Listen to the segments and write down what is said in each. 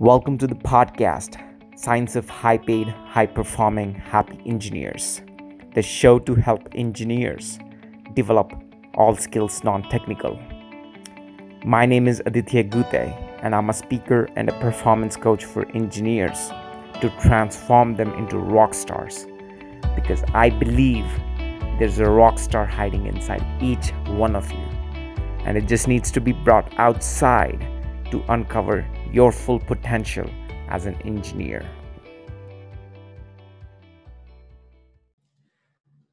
Welcome to the podcast, Science of High Paid, High Performing, Happy Engineers, the show to help engineers develop all skills non technical. My name is Aditya Gute, and I'm a speaker and a performance coach for engineers to transform them into rock stars because I believe there's a rock star hiding inside each one of you, and it just needs to be brought outside to uncover your full potential as an engineer.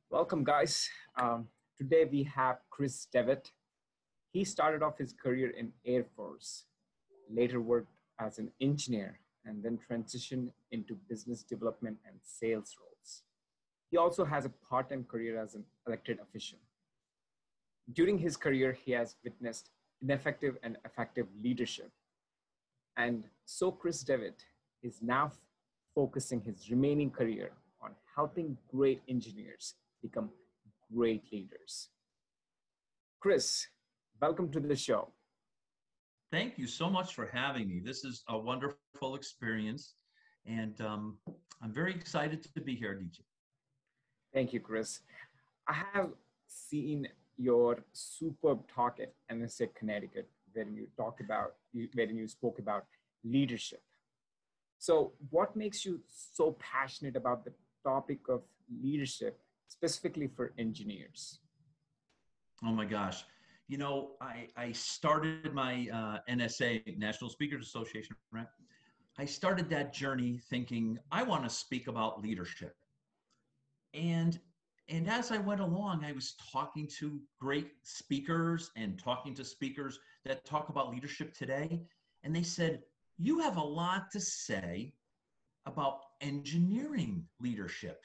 Welcome, guys. Um, today we have Chris Devitt. He started off his career in Air Force, later worked as an engineer, and then transitioned into business development and sales roles. He also has a part-time career as an elected official. During his career, he has witnessed ineffective and effective leadership and so Chris Devitt is now focusing his remaining career on helping great engineers become great leaders. Chris, welcome to the show. Thank you so much for having me. This is a wonderful experience, and um, I'm very excited to be here, DJ. Thank you, Chris. I have seen your superb talk at NSA Connecticut when you talked about when you spoke about leadership. So, what makes you so passionate about the topic of leadership, specifically for engineers? Oh my gosh. You know, I, I started my uh, NSA, National Speakers Association, right? I started that journey thinking I want to speak about leadership. And and as I went along, I was talking to great speakers and talking to speakers that talk about leadership today. And they said, You have a lot to say about engineering leadership.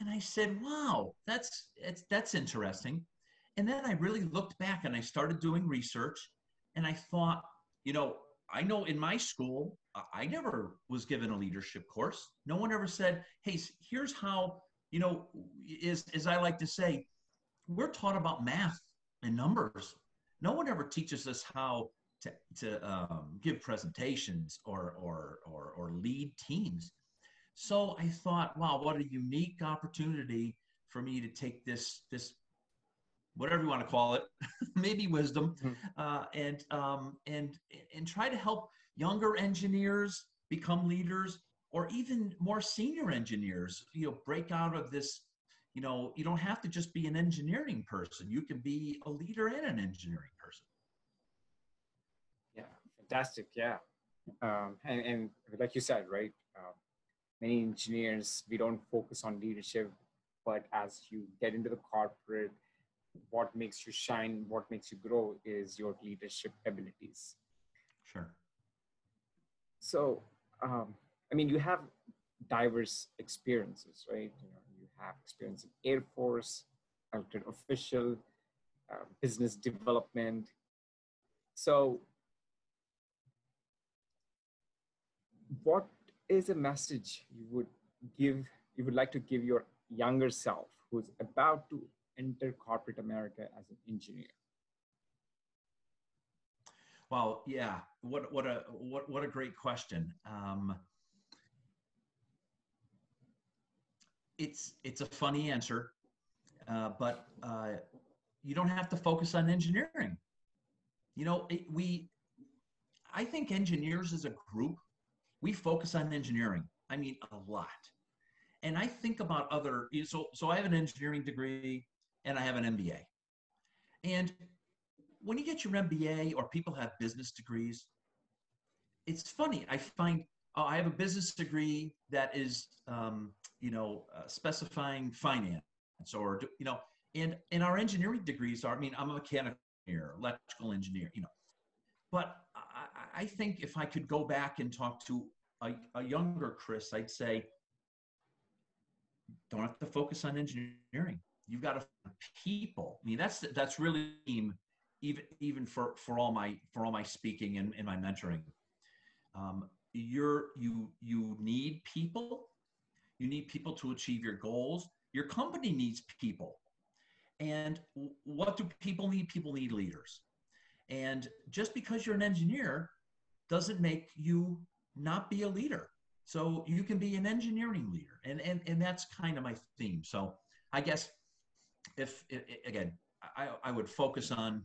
And I said, Wow, that's, that's, that's interesting. And then I really looked back and I started doing research. And I thought, you know, I know in my school, I never was given a leadership course. No one ever said, Hey, here's how, you know, is as I like to say, we're taught about math and numbers no one ever teaches us how to, to um, give presentations or, or, or, or lead teams. So I thought, wow, what a unique opportunity for me to take this, this whatever you want to call it, maybe wisdom, mm-hmm. uh, and, um, and, and try to help younger engineers become leaders or even more senior engineers, you know, break out of this you know, you don't have to just be an engineering person. You can be a leader and an engineering person. Yeah, fantastic. Yeah. Um, and, and like you said, right? Uh, many engineers, we don't focus on leadership, but as you get into the corporate, what makes you shine, what makes you grow is your leadership abilities. Sure. So, um, I mean, you have diverse experiences, right? You know, have experience in Air Force, elected official, uh, business development. So, what is a message you would give, you would like to give your younger self who's about to enter corporate America as an engineer? Well, yeah. What what a what what a great question. Um, it's it's a funny answer, uh, but uh, you don't have to focus on engineering. You know, it, we, I think engineers as a group, we focus on engineering. I mean, a lot. And I think about other. So so I have an engineering degree and I have an MBA. And when you get your MBA or people have business degrees, it's funny. I find oh, I have a business degree that is, um, you know, uh, specifying finance or, you know, and, and our engineering degrees are, I mean, I'm a mechanical engineer, electrical engineer, you know, but I, I think if I could go back and talk to a, a younger Chris, I'd say, don't have to focus on engineering. You've got to people. I mean, that's that's really even even for for all my for all my speaking and, and my mentoring. Um, you're you you need people you need people to achieve your goals your company needs people and what do people need people need leaders and just because you're an engineer doesn't make you not be a leader. So you can be an engineering leader. And, and, and that's kind of my theme. So I guess if, again, I, I would focus on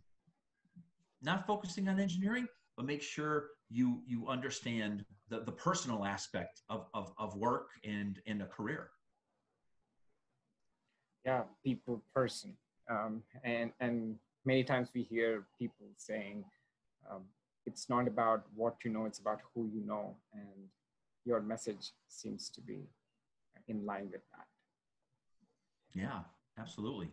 not focusing on engineering, but make sure you you understand the, the personal aspect of, of, of work and, and a career. Yeah, people person. Um, and, and many times we hear people saying, um, it's not about what you know, it's about who you know. And your message seems to be in line with that. Yeah, absolutely.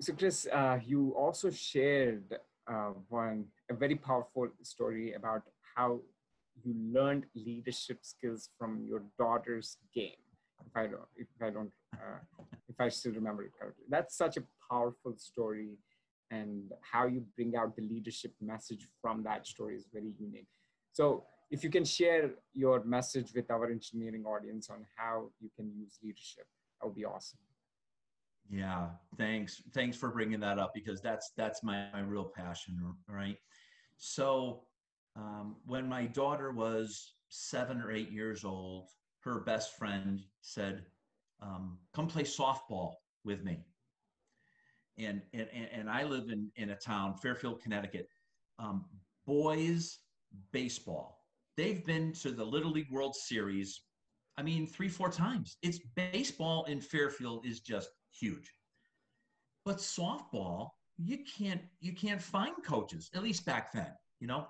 So, Chris, uh, you also shared uh, one a very powerful story about how you learned leadership skills from your daughter's game. If I don't, if I don't, uh, if I still remember it correctly, that's such a powerful story, and how you bring out the leadership message from that story is very unique. So, if you can share your message with our engineering audience on how you can use leadership, that would be awesome. Yeah, thanks. Thanks for bringing that up because that's that's my, my real passion, right? So, um, when my daughter was seven or eight years old, her best friend said, um, "Come play softball with me." And and and I live in in a town, Fairfield, Connecticut. Um, boys baseball. They've been to the Little League World Series. I mean, three, four times. It's baseball in Fairfield is just huge. But softball, you can't you can't find coaches, at least back then, you know.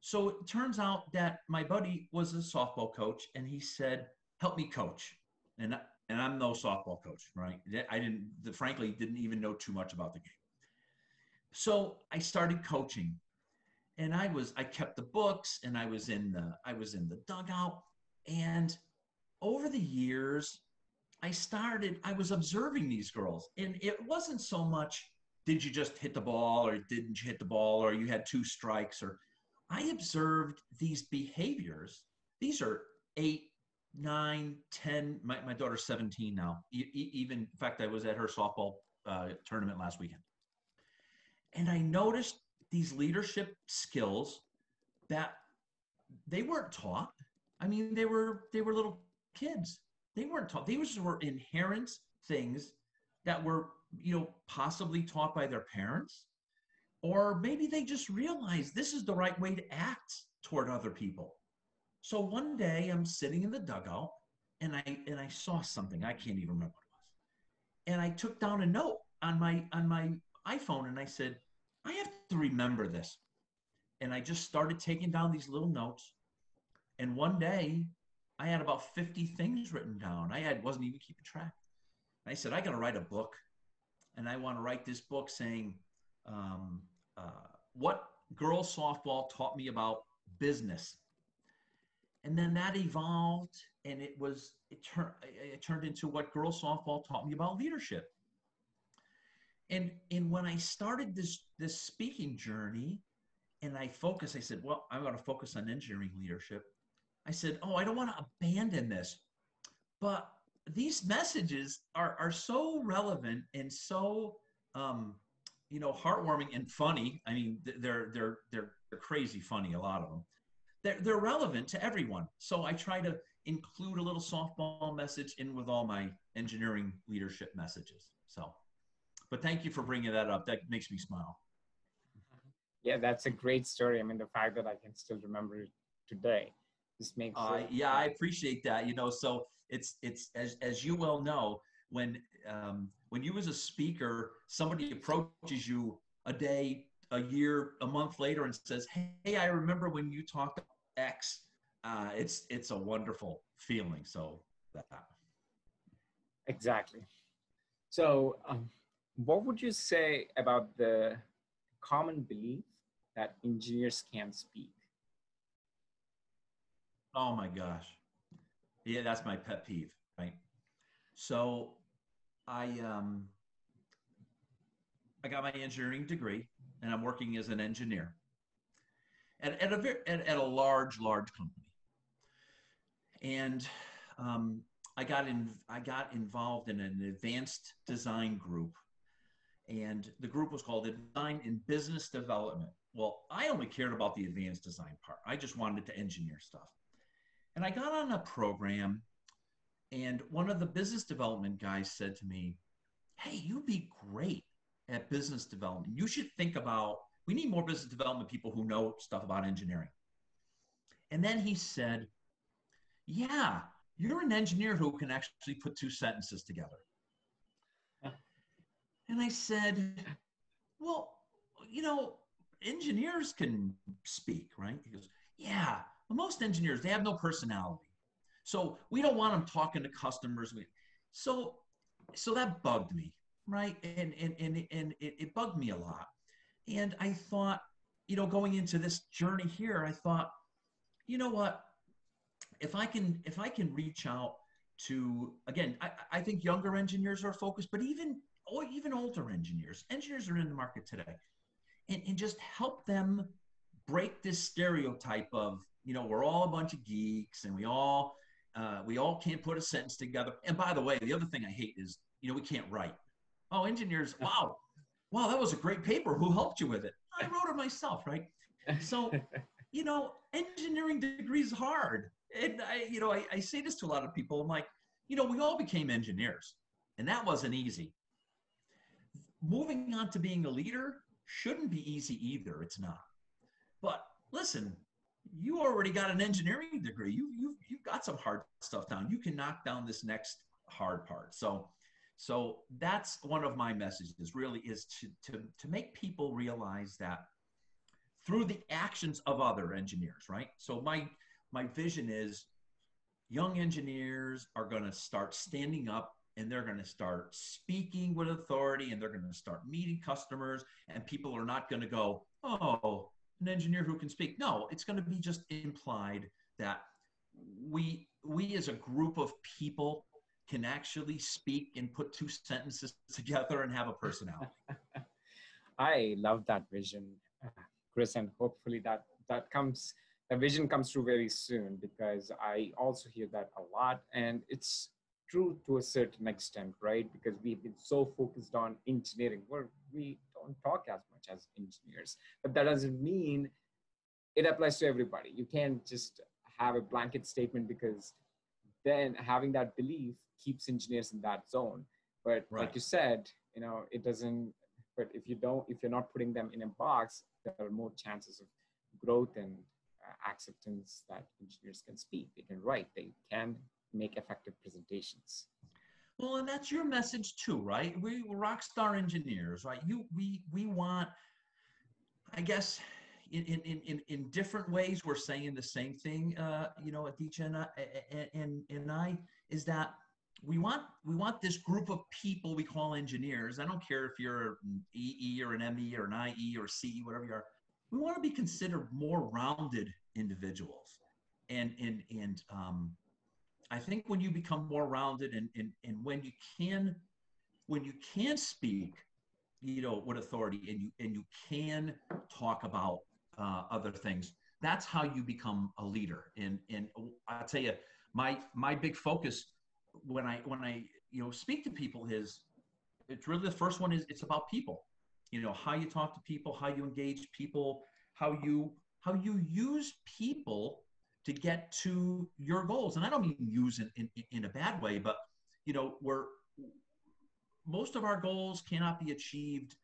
So it turns out that my buddy was a softball coach and he said, "Help me coach." And and I'm no softball coach, right? I didn't frankly didn't even know too much about the game. So I started coaching. And I was I kept the books and I was in the I was in the dugout and over the years I started, I was observing these girls, and it wasn't so much did you just hit the ball or didn't you hit the ball or you had two strikes or I observed these behaviors. These are eight, nine, ten. My, my daughter's 17 now. E- even, in fact, I was at her softball uh, tournament last weekend. And I noticed these leadership skills that they weren't taught. I mean, they were they were little kids. They weren't taught. These were inherent things that were, you know, possibly taught by their parents, or maybe they just realized this is the right way to act toward other people. So one day I'm sitting in the dugout and I and I saw something. I can't even remember what it was. And I took down a note on my on my iPhone and I said, I have to remember this. And I just started taking down these little notes. And one day I had about 50 things written down. I had wasn't even keeping track. I said, I got to write a book, and I want to write this book saying um, uh, what girls softball taught me about business. And then that evolved, and it was it turned it turned into what girls softball taught me about leadership. And and when I started this this speaking journey, and I focused, I said, well, I'm going to focus on engineering leadership I said, Oh, I don't want to abandon this. But these messages are, are so relevant and so, um, you know, heartwarming and funny. I mean, they're, they're, they're, they're crazy funny, a lot of them. They're, they're relevant to everyone. So I try to include a little softball message in with all my engineering leadership messages. So, but thank you for bringing that up. That makes me smile. Yeah, that's a great story. I mean, the fact that I can still remember it today just makes uh, yeah i appreciate that you know so it's it's as as you well know when um, when you as a speaker somebody approaches you a day a year a month later and says hey i remember when you talked x. Uh, it's it's a wonderful feeling so that. Exactly. So um, what would you say about the common belief that engineers can't speak Oh my gosh. Yeah, that's my pet peeve, right? So I um I got my engineering degree and I'm working as an engineer at, at a very, at, at a large, large company. And um, I got in I got involved in an advanced design group. And the group was called Design in Business Development. well, I only cared about the advanced design part. I just wanted to engineer stuff. And I got on a program, and one of the business development guys said to me, Hey, you'd be great at business development. You should think about, we need more business development people who know stuff about engineering. And then he said, Yeah, you're an engineer who can actually put two sentences together. And I said, Well, you know, engineers can speak, right? He goes, Yeah, most engineers, they have no personality. So we don't want them talking to customers. So so that bugged me, right? And and and, and it, it bugged me a lot. And I thought, you know, going into this journey here, I thought, you know what? If I can if I can reach out to again, I, I think younger engineers are focused, but even or even older engineers, engineers are in the market today, and, and just help them break this stereotype of you know we're all a bunch of geeks and we all uh, we all can't put a sentence together. And by the way, the other thing I hate is you know we can't write. Oh, engineers, wow, wow, that was a great paper. Who helped you with it? I wrote it myself, right? So you know, engineering degrees hard. And I, you know, I, I say this to a lot of people. I'm like, you know, we all became engineers, and that wasn't easy. Moving on to being a leader shouldn't be easy either. It's not. But listen, you already got an engineering degree. You you you've got some hard stuff down. You can knock down this next hard part. So so that's one of my messages really is to to to make people realize that through the actions of other engineers, right? So my my vision is young engineers are going to start standing up and they're going to start speaking with authority and they're going to start meeting customers and people are not going to go, "Oh, an engineer who can speak." No, it's going to be just implied that we we as a group of people can actually speak and put two sentences together and have a personality. I love that vision. Chris, and hopefully that that comes the vision comes through very soon because I also hear that a lot, and it's true to a certain extent, right? Because we've been so focused on engineering, where we don't talk as much as engineers, but that doesn't mean it applies to everybody. You can't just have a blanket statement because then having that belief keeps engineers in that zone. But right. like you said, you know, it doesn't. But if you don't, if you're not putting them in a box, there are more chances of growth and uh, acceptance that engineers can speak, they can write, they can make effective presentations. Well, and that's your message too, right? We rock star engineers, right? You, we, we want, I guess, in, in, in, in different ways, we're saying the same thing, uh, you know, Aditya and, I, and, and I, is that we want we want this group of people we call engineers. I don't care if you're an EE or an ME or an IE or CE, whatever you are. We want to be considered more rounded individuals, and and and um, I think when you become more rounded and and and when you can when you can speak, you know, with authority and you and you can talk about uh, other things, that's how you become a leader. And and I'll tell you, my my big focus when I when I you know speak to people is it's really the first one is it's about people. You know how you talk to people, how you engage people, how you how you use people to get to your goals. And I don't mean use in, in, in a bad way, but you know, we're most of our goals cannot be achieved,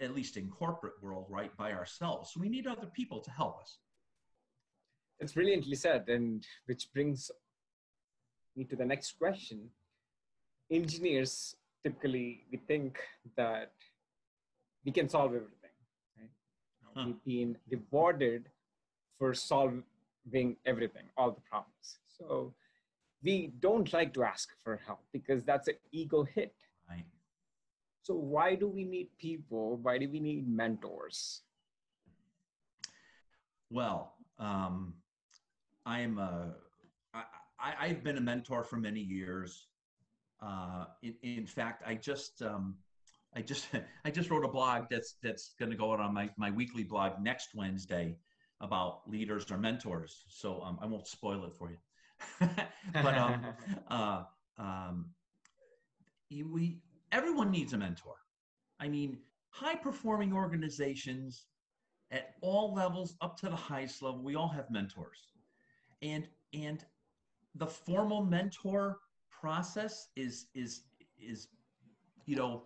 at least in corporate world, right, by ourselves. So we need other people to help us. It's brilliantly said, and which brings me to the next question. Engineers typically we think that we can solve everything. Right? Huh. We've been rewarded for solving everything, all the problems. So we don't like to ask for help because that's an ego hit. Right. So why do we need people? Why do we need mentors? Well, um, I am a I, have been a mentor for many years. Uh, in, in, fact, I just um, I just I just wrote a blog that's that's going to go out on my my weekly blog next Wednesday about leaders or mentors. So um, I won't spoil it for you. but um, uh, um, we everyone needs a mentor. I mean, high performing organizations at all levels up to the highest level we all have mentors and and the formal mentor process is is is you know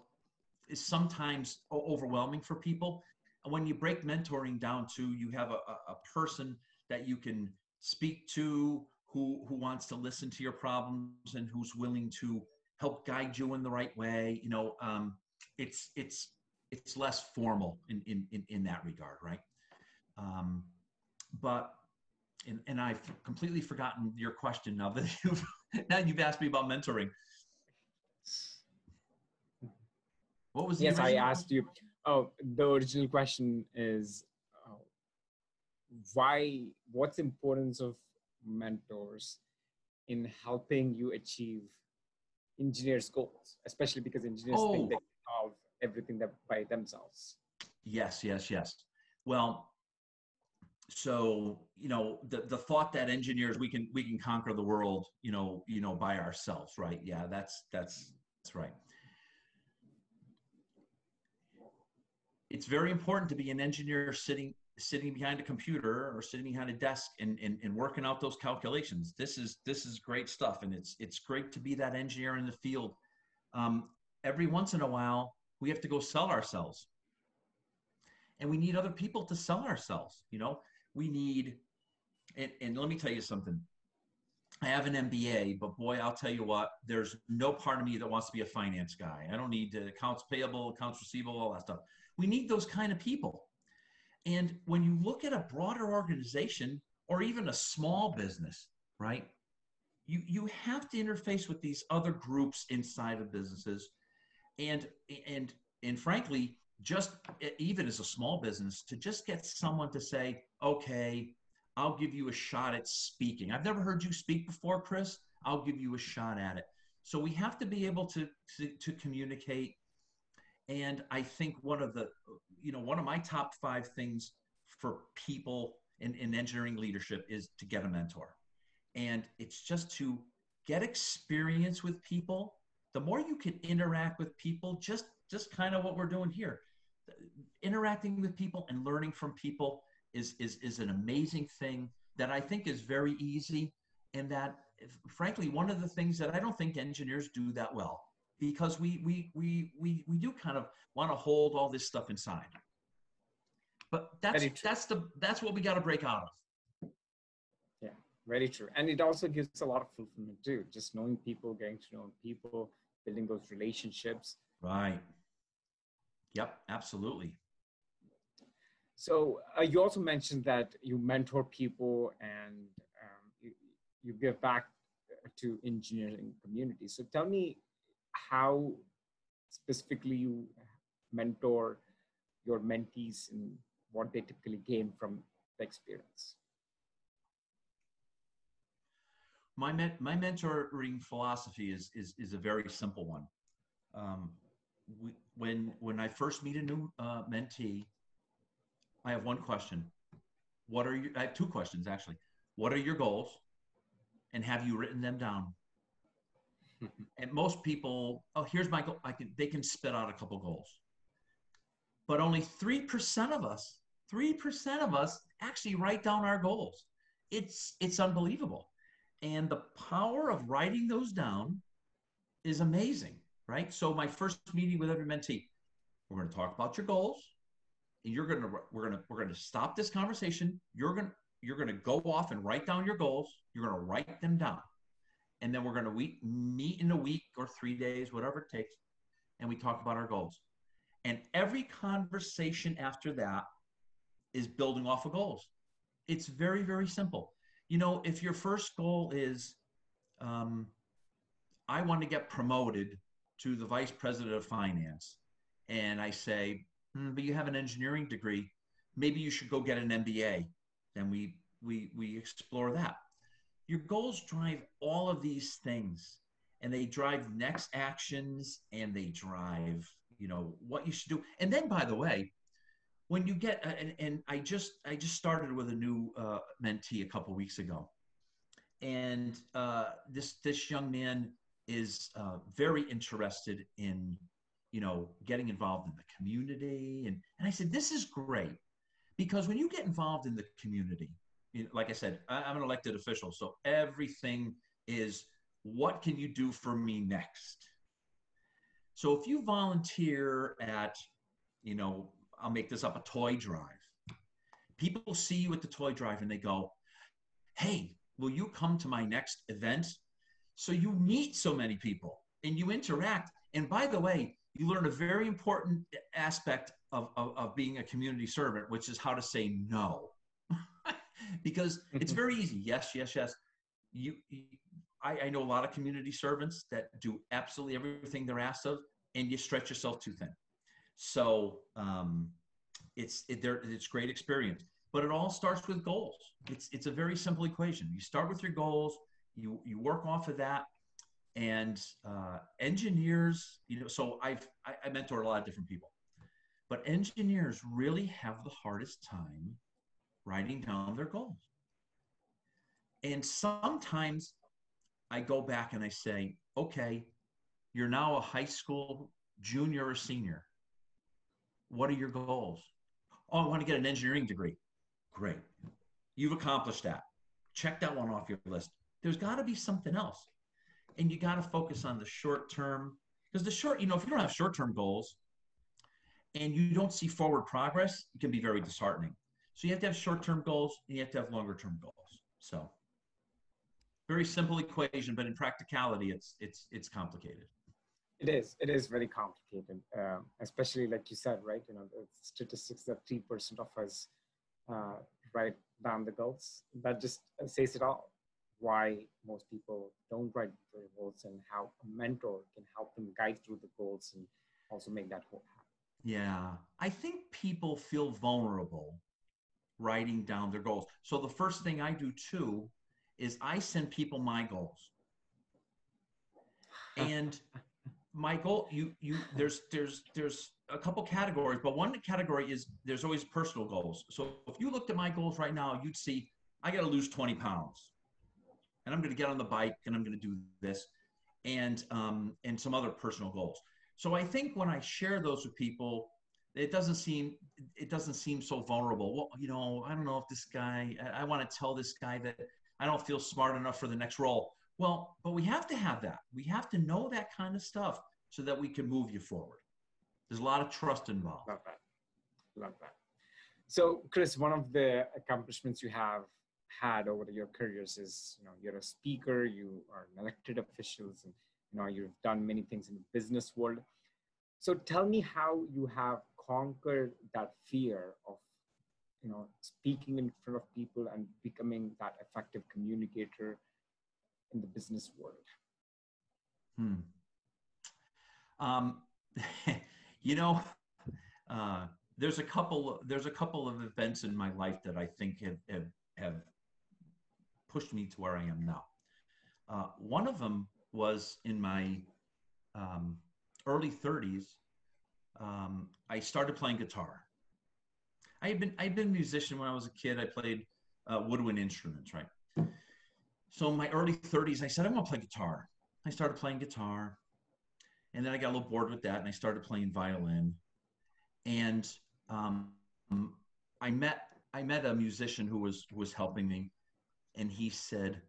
is sometimes overwhelming for people when you break mentoring down to you have a, a person that you can speak to who who wants to listen to your problems and who's willing to help guide you in the right way you know um, it's it's it's less formal in in in, in that regard right um, but and, and I've completely forgotten your question now that you've now you've asked me about mentoring. What was the yes? I asked you. Oh, the original question is uh, why? What's the importance of mentors in helping you achieve engineers' goals, especially because engineers oh. think they can solve everything that by themselves. Yes, yes, yes. Well, so you know the the thought that engineers we can we can conquer the world you know you know by ourselves right yeah that's that's that's right it's very important to be an engineer sitting sitting behind a computer or sitting behind a desk and, and, and working out those calculations this is this is great stuff and it's it's great to be that engineer in the field um, every once in a while we have to go sell ourselves and we need other people to sell ourselves you know we need, and, and let me tell you something. I have an MBA, but boy, I'll tell you what, there's no part of me that wants to be a finance guy. I don't need accounts payable, accounts receivable, all that stuff. We need those kind of people. And when you look at a broader organization or even a small business, right? You, you have to interface with these other groups inside of businesses. And, and, and frankly, just even as a small business to just get someone to say okay i'll give you a shot at speaking i've never heard you speak before chris i'll give you a shot at it so we have to be able to to, to communicate and i think one of the you know one of my top five things for people in, in engineering leadership is to get a mentor. And it's just to get experience with people. The more you can interact with people just just kind of what we're doing here. Interacting with people and learning from people is is is an amazing thing that I think is very easy and that frankly one of the things that I don't think engineers do that well because we we we we we do kind of want to hold all this stuff inside. But that's that's the that's what we got to break out of. Yeah, very true. And it also gives a lot of fulfillment too, just knowing people, getting to know people, building those relationships. Right. Yep, absolutely. So uh, you also mentioned that you mentor people and um, you, you give back to engineering community. So tell me how specifically you mentor your mentees and what they typically gain from the experience. My, my mentoring philosophy is, is, is a very simple one. Um, we, when when I first meet a new uh, mentee, I have one question. What are your? I have two questions actually. What are your goals, and have you written them down? And most people, oh, here's my goal. I can they can spit out a couple goals, but only three percent of us, three percent of us actually write down our goals. It's it's unbelievable, and the power of writing those down is amazing right? So my first meeting with every mentee, we're going to talk about your goals. And you're going to we're going to we're going to stop this conversation. You're going you're going to go off and write down your goals. You're going to write them down. And then we're going to meet, in a week or 3 days, whatever it takes, and we talk about our goals. And every conversation after that is building off of goals. It's very, very simple. You know, if your first goal is, um, I want to get promoted to the vice president of finance and I say, hmm, but you have an engineering degree, maybe you should go get an MBA. Then we we we explore that. Your goals drive all of these things and they drive next actions and they drive, you know, what you should do. And then by the way, when you get and, and I just I just started with a new uh, mentee a couple weeks ago. And uh, this this young man is uh, very interested in you know getting involved in the community and, and i said this is great Because when you get involved in the community, you know, like I said, I, I'm an elected official, so everything is what can you do for me next? So if you volunteer at, you know, I'll make this up, a toy drive, people see you at the toy drive and they go, hey, will you come to my next event? So you meet so many people and you interact. And by the way, you learn a very important aspect of, of, of being a community servant, which is how to say no. Because it's very easy. Yes, yes, yes. You, you I, I know a lot of community servants that do absolutely everything they're asked of, and you stretch yourself too thin. So um, it's it, there, it's great experience, but it all starts with goals. It's it's a very simple equation. You start with your goals, you you work off of that, and uh, engineers, you know. So I've I, I mentor a lot of different people, but engineers really have the hardest time writing down their goals. And sometimes I go back and I say, okay, you're now a high school junior or senior. What are your goals? Oh, I want to get an engineering degree. Great. You've accomplished that. Check that one off your list. There's got to be something else. And you got to focus on the short term. Because the short, you know, if you don't have short term goals and you don't see forward progress, it can be very disheartening. So you have to have short term goals and you have to have longer term goals. So very simple equation, but in practicality, it's it's it's complicated. It is. It is very complicated, um, especially like you said, right? You know, the statistics that three percent of us uh, write down the goals. That just says it all. Why most people don't write their goals and how a mentor can help them guide through the goals and also make that whole happen. Yeah, I think people feel vulnerable writing down their goals. So the first thing I do too is I send people my goals. And my goal, you you there's there's there's a couple categories, but one category is there's always personal goals. So if you looked at my goals right now, you'd see I got to lose 20 pounds, and I'm going to get on the bike and I'm going to do this, and um, and some other personal goals. So I think when I share those with people, it doesn't seem it doesn't seem so vulnerable. Well, you know, I don't know if this guy. I, I want to tell this guy that I don't feel smart enough for the next role. Well, but we have to have that. We have to know that kind of stuff so that we can move you forward. There's a lot of trust involved. Love that. Love that. So, Chris, one of the accomplishments you have had over your careers is, you know, you're a speaker, you are an elected officials, and you know, you've done many things in the business world. So, tell me how you have conquered that fear of you know speaking in front of people and becoming that effective communicator in the business world hmm. um, you know uh, there's a couple there's a couple of events in my life that i think have have, have pushed me to where i am now uh, one of them was in my um, early 30s um, i started playing guitar I had been I'd been a musician when I was a kid. I played uh, woodwind instruments, right? So in my early 30s, I said I want to play guitar. I started playing guitar, and then I got a little bored with that, and I started playing violin. And um, I met I met a musician who was who was helping me, and he said,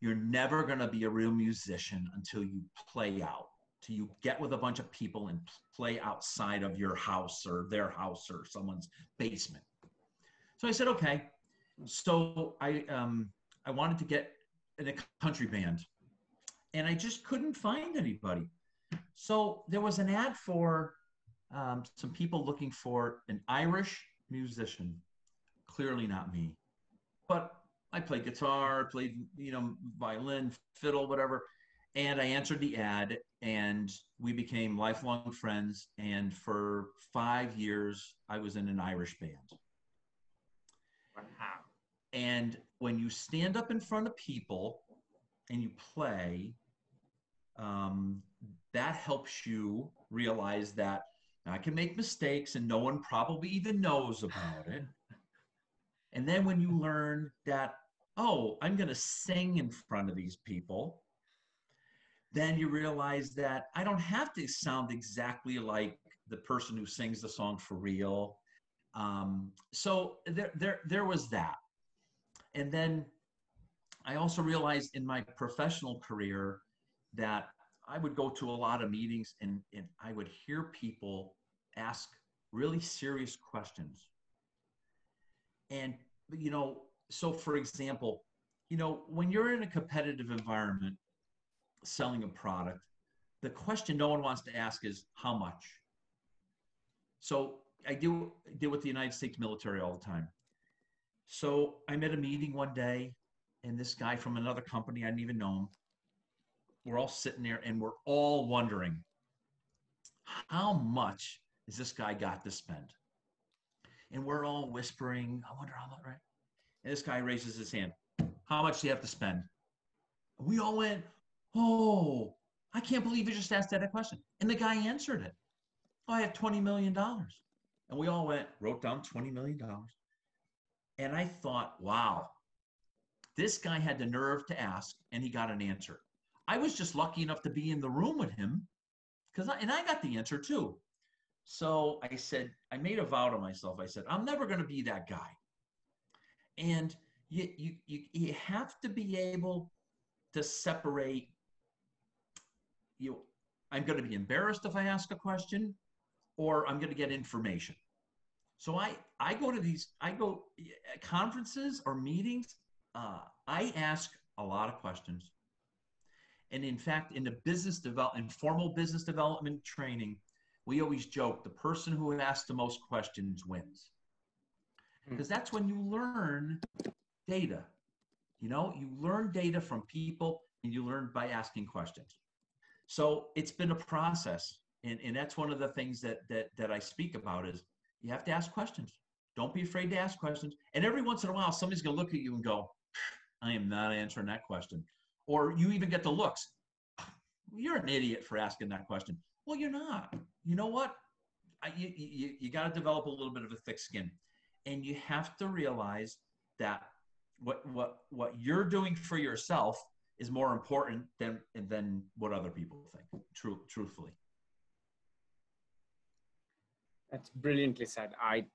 "You're never going to be a real musician until you play out." To you get with a bunch of people and play outside of your house or their house or someone's basement. So I said, okay. So I um, I wanted to get in a country band, and I just couldn't find anybody. So there was an ad for um, some people looking for an Irish musician. Clearly not me, but I played guitar, played you know violin, fiddle, whatever and I answered the ad, and we became lifelong friends. And for five years, I was in an Irish band. Wow. And when you stand up in front of people and you play, um, that helps you realize that I can make mistakes and no one probably even knows about it. And then when you learn that, oh, I'm going to sing in front of these people, then you realize that I don't have to sound exactly like the person who sings the song for real. Um, so there, there, there was that. And then I also realized in my professional career that I would go to a lot of meetings and, and I would hear people ask really serious questions. And, you know, so for example, you know, when you're in a competitive environment selling a product, the question no one wants to ask is how much? So I do deal with the United States military all the time. So I'm at a meeting one day, and this guy from another company, I didn't even know him. We're all sitting there and we're all wondering how much is this guy got to spend? And we're all whispering, I wonder how much, right? And this guy raises his hand. How much do you have to spend? We all went, Oh, I can't believe you just asked that question. And the guy answered it. Oh, I have $20 million. And we all went, wrote down $20 million. And I thought, wow, this guy had the nerve to ask and he got an answer. I was just lucky enough to be in the room with him because and I got the answer too. So I said, I made a vow to myself. I said, I'm never going to be that guy. And you, you, you, you have to be able to separate you. I'm going to be embarrassed if I ask a question or I'm going to get information. So I, I go to these, I go conferences or meetings. Uh, I ask a lot of questions. And in fact, in the business development, formal business development training, we always joke the person who asks the most questions wins. Because hmm. that's when you learn data. You know, you learn data from people and you learn by asking questions. So it's been a process. And, and that's one of the things that, that, that I speak about is you have to ask questions. Don't be afraid to ask questions. And every once in a while, somebody's going to look at you and go, I am not answering that question. Or you even get the looks. You're an idiot for asking that question. Well, you're not. You know what? I, you you, you got to develop a little bit of a thick skin. And you have to realize that what what what you're doing for yourself is more important than than what other people think. True, truthfully. That's brilliantly said. I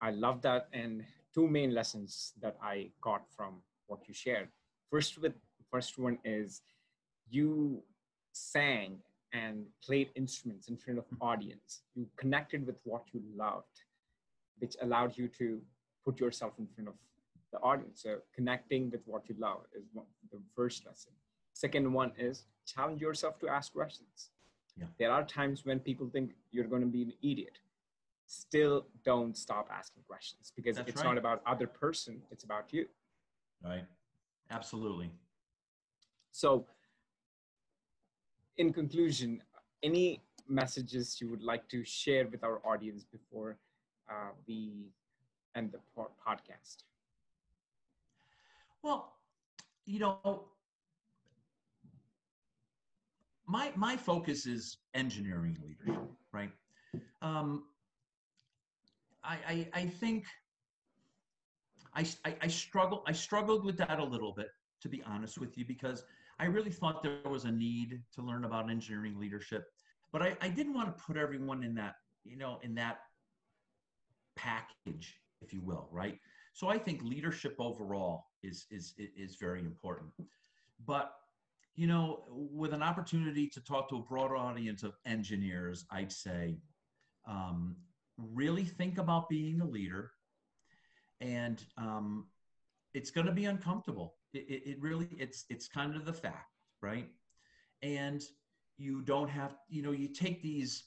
I love that, and two main lessons that I got from what you shared. First, with first one is you sang and played instruments in front of hmm. audience. You connected with what you loved, which allowed you to put yourself in front of the audience. So connecting with what you love is one, the first lesson. Second one is challenge yourself to ask questions. Yeah. There are times when people think you're going to be an idiot. Still don't stop asking questions because That's it's right. not about other person, it's about you. Right. Absolutely. So in conclusion, any messages you would like to share with our audience before uh, we end the podcast? Well, you know, my my focus is engineering leadership, right? Um, I, I, I think I, I, I struggle I struggled with that a little bit, to be honest with you, because I really thought there was a need to learn about engineering leadership, but I, I didn't want to put everyone in that, you know, in that package, if you will, right? So I think leadership overall is is is very important. But you know, with an opportunity to talk to a broad audience of engineers, I'd say um, really think about being a leader, and um, it's going to be uncomfortable. It, it, it really it's it's kind of the fact, right? And you don't have you know you take these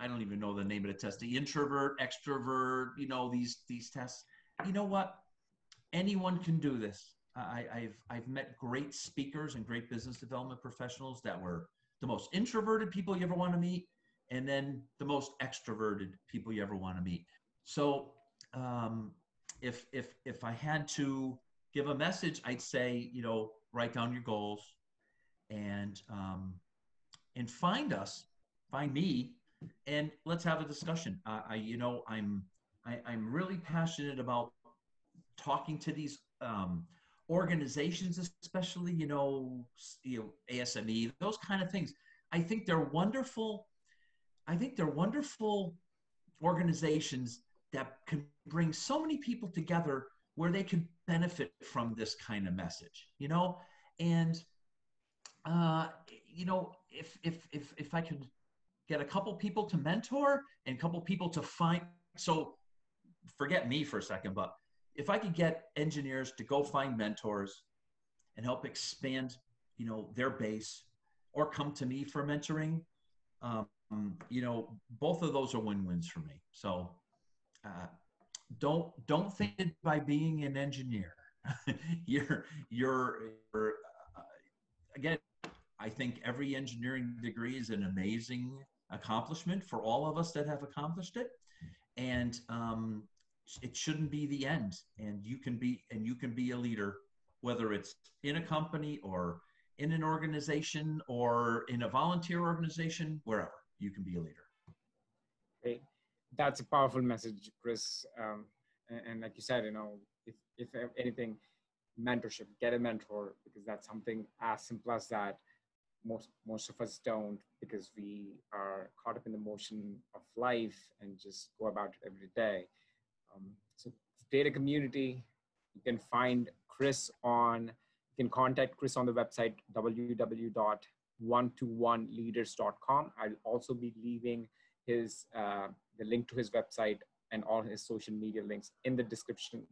I don't even know the name of the test, the introvert, extrovert, you know, these these tests. You know what? Anyone can do this. I, have I've met great speakers and great business development professionals that were the most introverted people you ever want to meet, and then the most extroverted people you ever want to meet. So, um, if if if I had to give a message, I'd say you know write down your goals, and um, and find us, find me, and let's have a discussion. Uh, I you know I'm I, am i am really passionate about talking to these um, organizations, especially, you know, you know, ASME, those kind of things. I think they're wonderful. I think they're wonderful organizations that can bring so many people together where they could benefit from this kind of message, you know? And, uh, you know, if, if, if, if I could get a couple people to mentor and a couple people to find, so forget me for a second, but if I could get engineers to go find mentors and help expand, you know, their base or come to me for mentoring, um, you know, both of those are win-wins for me. So, uh, don't don't think by being an engineer. you're you're, you're uh, again. I think every engineering degree is an amazing accomplishment for all of us that have accomplished it, and um, it shouldn't be the end. And you can be and you can be a leader, whether it's in a company or in an organization or in a volunteer organization, wherever you can be a leader. That's a powerful message, Chris. Um, and, and, like you said, you know, if, if anything, mentorship, get a mentor because that's something as simple as that. Most most of us don't because we are caught up in the motion of life and just go about it every day. Um, so data community, you can find Chris on. You can contact Chris on the website www.one-to-one-leaders.com. I'll also be leaving his uh, the link to his website and all his social media links in the description.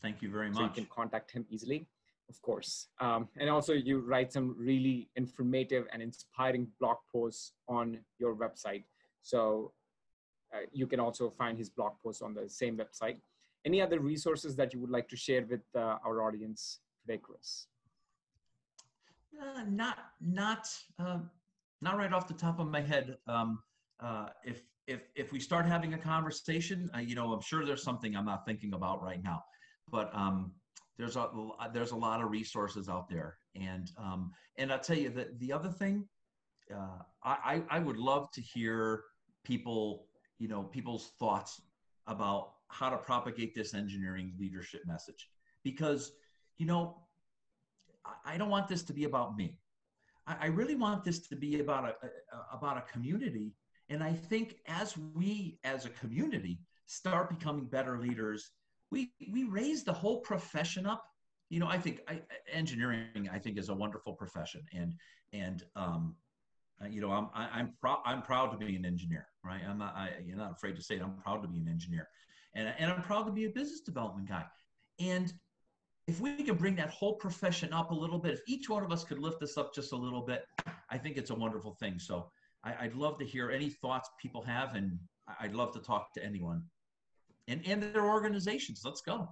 Thank you very much. So you can contact him easily, of course. Um, and also, you write some really informative and inspiring blog posts on your website. So uh, you can also find his blog posts on the same website. Any other resources that you would like to share with uh, our audience today, Chris? Uh, not, not, uh, not right off the top of my head. Um, uh, if if if we start having a conversation, uh, you know, I'm sure there's something I'm not thinking about right now, but um, there's a there's a lot of resources out there, and um, and I'll tell you that the other thing, uh, I I would love to hear people, you know, people's thoughts about how to propagate this engineering leadership message, because you know, I don't want this to be about me. I, really want this to be about a, a about a community. And I think as we as a community start becoming better leaders, we we raise the whole profession up. You know, I think I, engineering I think is a wonderful profession, and and um, uh, you know I'm I, am proud I'm proud to be an engineer, right? I'm not I, you're not afraid to say it. I'm proud to be an engineer, and and I'm proud to be a business development guy, and if we can bring that whole profession up a little bit, if each one of us could lift this up just a little bit, I think it's a wonderful thing. So I, would love to hear any thoughts people have, and I'd love to talk to anyone and and their organizations. Let's go.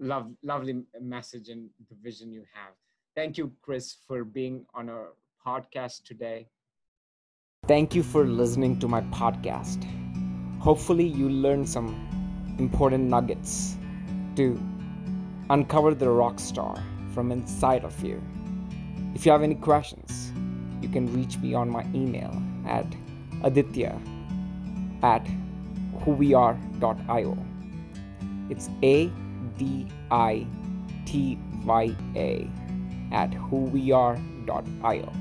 Love, lovely message and the vision you have. Thank you, Chris, for being on our podcast today. Thank you for listening to my podcast. Hopefully, you learned some important nuggets to uncover the rock star from inside of you. If you have any questions, you can reach me on my email at aditya at whoweare.io. It's A D I T Y A at whoweare.io.